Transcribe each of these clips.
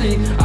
see.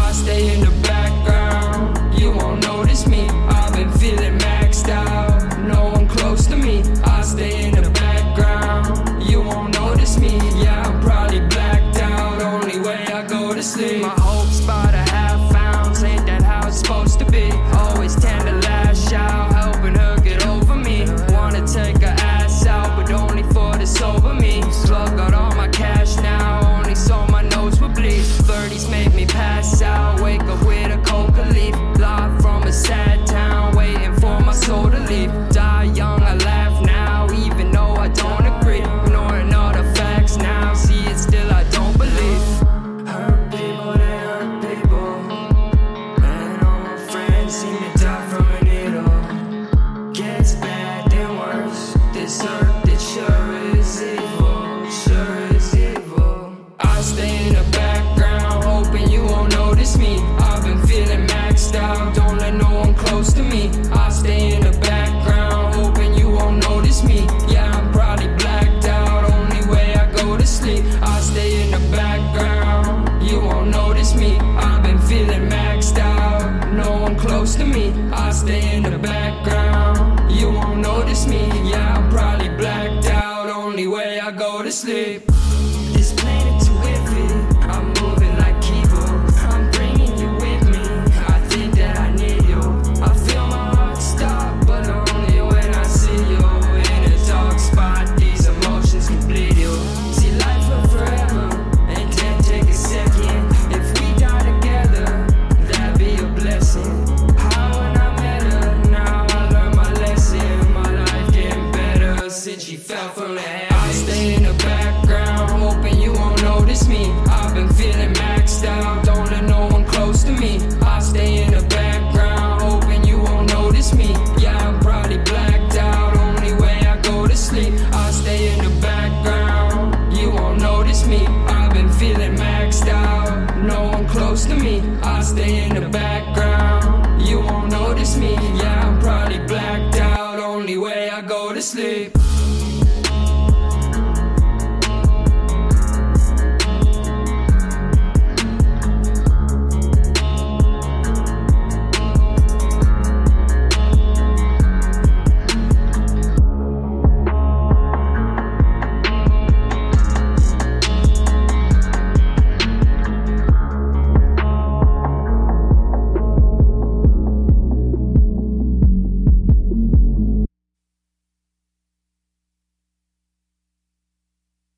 Seem to die from a needle. Gets bad, then worse. This earth, it sure is evil, sure is evil. I stay in the background, hoping you won't notice me. I've been feeling maxed out, don't let no one close to me. I stay in the background, you won't notice me. Yeah, I'm probably blacked out, only way I go to sleep. Notice me. I've been feeling maxed out, don't let no one close to me. I stay in the background, hoping you won't notice me. Yeah, I'm probably blacked out, only way I go to sleep. I stay in the background, you won't notice me. I've been feeling maxed out, no one close to me. I stay in the background, you won't notice me. Yeah, I'm probably blacked out, only way I go to sleep.